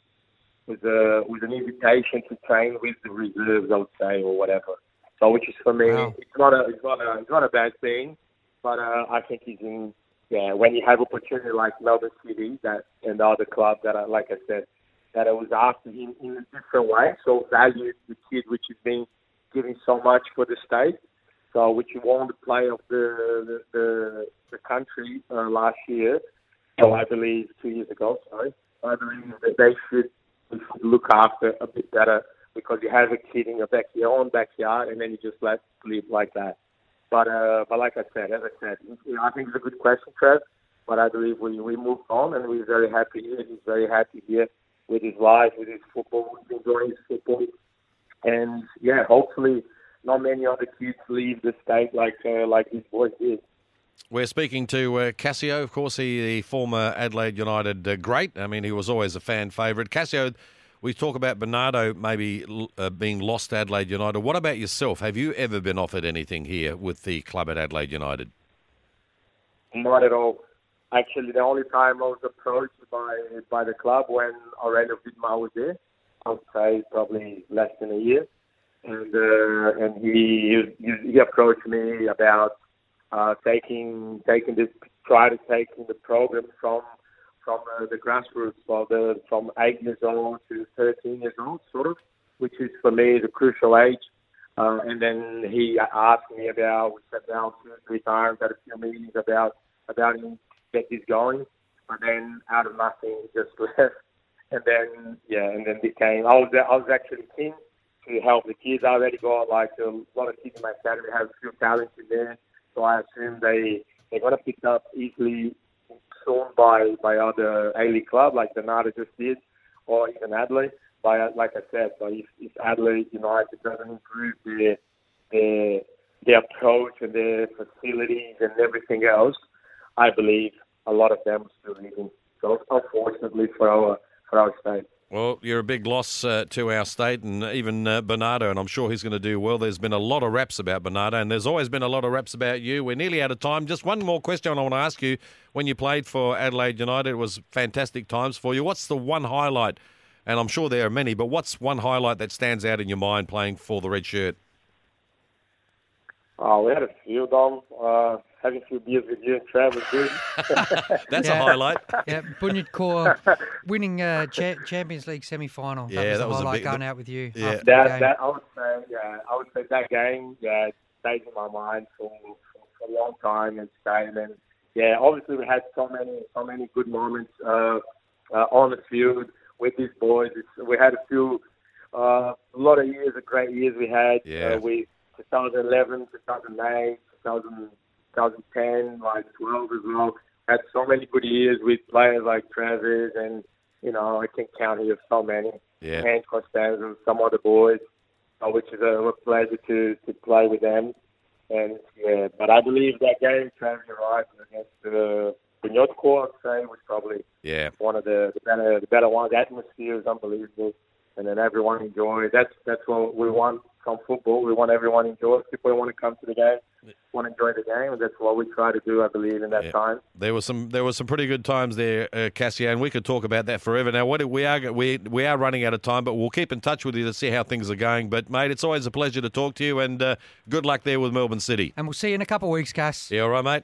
was a was an invitation to train with the reserves, I would say, or whatever. So which is for me, Wow. it's not a it's not a it's not a bad thing, but uh, I think he's in yeah when you have opportunity like Melbourne City that and the other club that I, like I said that I was after him in a different way, so value the kid which has been giving so much for the state. So which won the play of the the the, the country uh, last year. So I believe two years ago. Sorry, I believe that they should we should look after a bit better because you have a kid in your back, your own backyard, and then you just let sleep like that. But uh, but like I said, as I said, you know, I think it's a good question, Trev. But I believe we we moved on, and we're very happy here. He's very happy here with his life, with his football, he's enjoying his football, and yeah, hopefully not many other kids leave the state like uh, like his boys did. We're speaking to uh, Cassio, of course, he the former Adelaide United uh, great. I mean, he was always a fan favourite. Cassio, we talk about Bernardo maybe uh, being lost to Adelaide United. What about yourself? Have you ever been offered anything here with the club at Adelaide United? Not at all. Actually, the only time I was approached by by the club when Aurelio Vidmar was there, I would say probably less than a year, and uh, and he, he he approached me about uh, taking taking this try to taking the program from from uh, the grassroots, well, the from eight years old to 13 years old, sort of, which is for me the crucial age. Uh, and then he asked me about, we sat down two three times, had a few meetings about about him get this going. But then out of nothing, he just left. And then yeah, and then became. I was I was actually keen to help the kids. I already got like a lot of kids in my academy have a few talents in there, so I assume they they're gonna pick up easily soon by by other A League club like Nada just did, or even Adelaide. By like I said, so if, if Adelaide United doesn't improve their their their approach and their facilities and everything else, I believe a lot of them are still leaving. So unfortunately for our for our state. Well, you're a big loss uh, to our state and even uh, Bernardo, and I'm sure he's going to do well. There's been a lot of raps about Bernardo, and there's always been a lot of raps about you. We're nearly out of time. Just one more question I want to ask you. When you played for Adelaide United, it was fantastic times for you. What's the one highlight? And I'm sure there are many, but what's one highlight that stands out in your mind playing for the Red Shirt? Oh, we had a few, Dom. Uh, having a few beers with you and Trav was good. That's a highlight. Yeah, Bunyodkor winning uh, cha- Champions League semi final. Yeah, that was that a was a highlight big- going out with you. Yeah. that that I would say, yeah, I would say that game, yeah, stays in my mind for, for, for a long time and staying. And yeah, obviously we had so many so many good moments uh, uh, on the field with these boys. It's, we had a few, uh, a lot of years, of great years we had. Yeah. Uh, we 2011, 2008, 2000, 2010, like 12 as well. Had so many good years with players like Travis and you know I can count here so many. Yeah. and Costanza and some other boys, uh, which is a, a pleasure to, to play with them. And yeah, but I believe that game, Travis, you're right, against the Core, I'd say, was probably Yeah. one of the, the better the better ones. The atmosphere is unbelievable, and then everyone enjoys. That's that's what we want from football. We want everyone to enjoy. it. People want to come to the game, want to enjoy the game, and that's what we try to do. I believe in that Yeah. time. There was some there was some pretty good times there, uh, Cassio, and we could talk about that forever. Now, what we are we we are running out of time, but we'll keep in touch with you to see how things are going. But mate, it's always a pleasure to talk to you, and uh, good luck there with Melbourne City. And we'll see you in a couple of weeks, Cass. Yeah, all right, mate.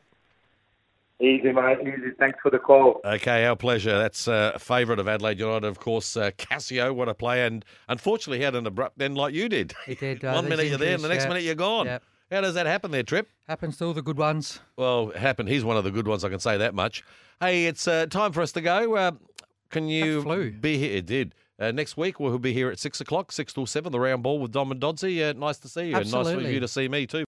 Easy, mate. Easy. Thanks for the call. Okay, our pleasure. That's uh, a favourite of Adelaide United, of course, uh, Cassio. What a play! And unfortunately, he had an abrupt end like you did. He did, uh, One these minute you're there, and the next yeah. minute you're gone. Yeah. How does that happen there, Trip? Happens to all the good ones. Well, it happened. He's one of the good ones. I can say that much. Hey, it's uh, time for us to go. Uh, can you be here? It did. Uh, next week we'll be here at six o'clock, six till seven. The round ball with Dom and Doddsy. Uh, nice to see you, and nice for you to see me too.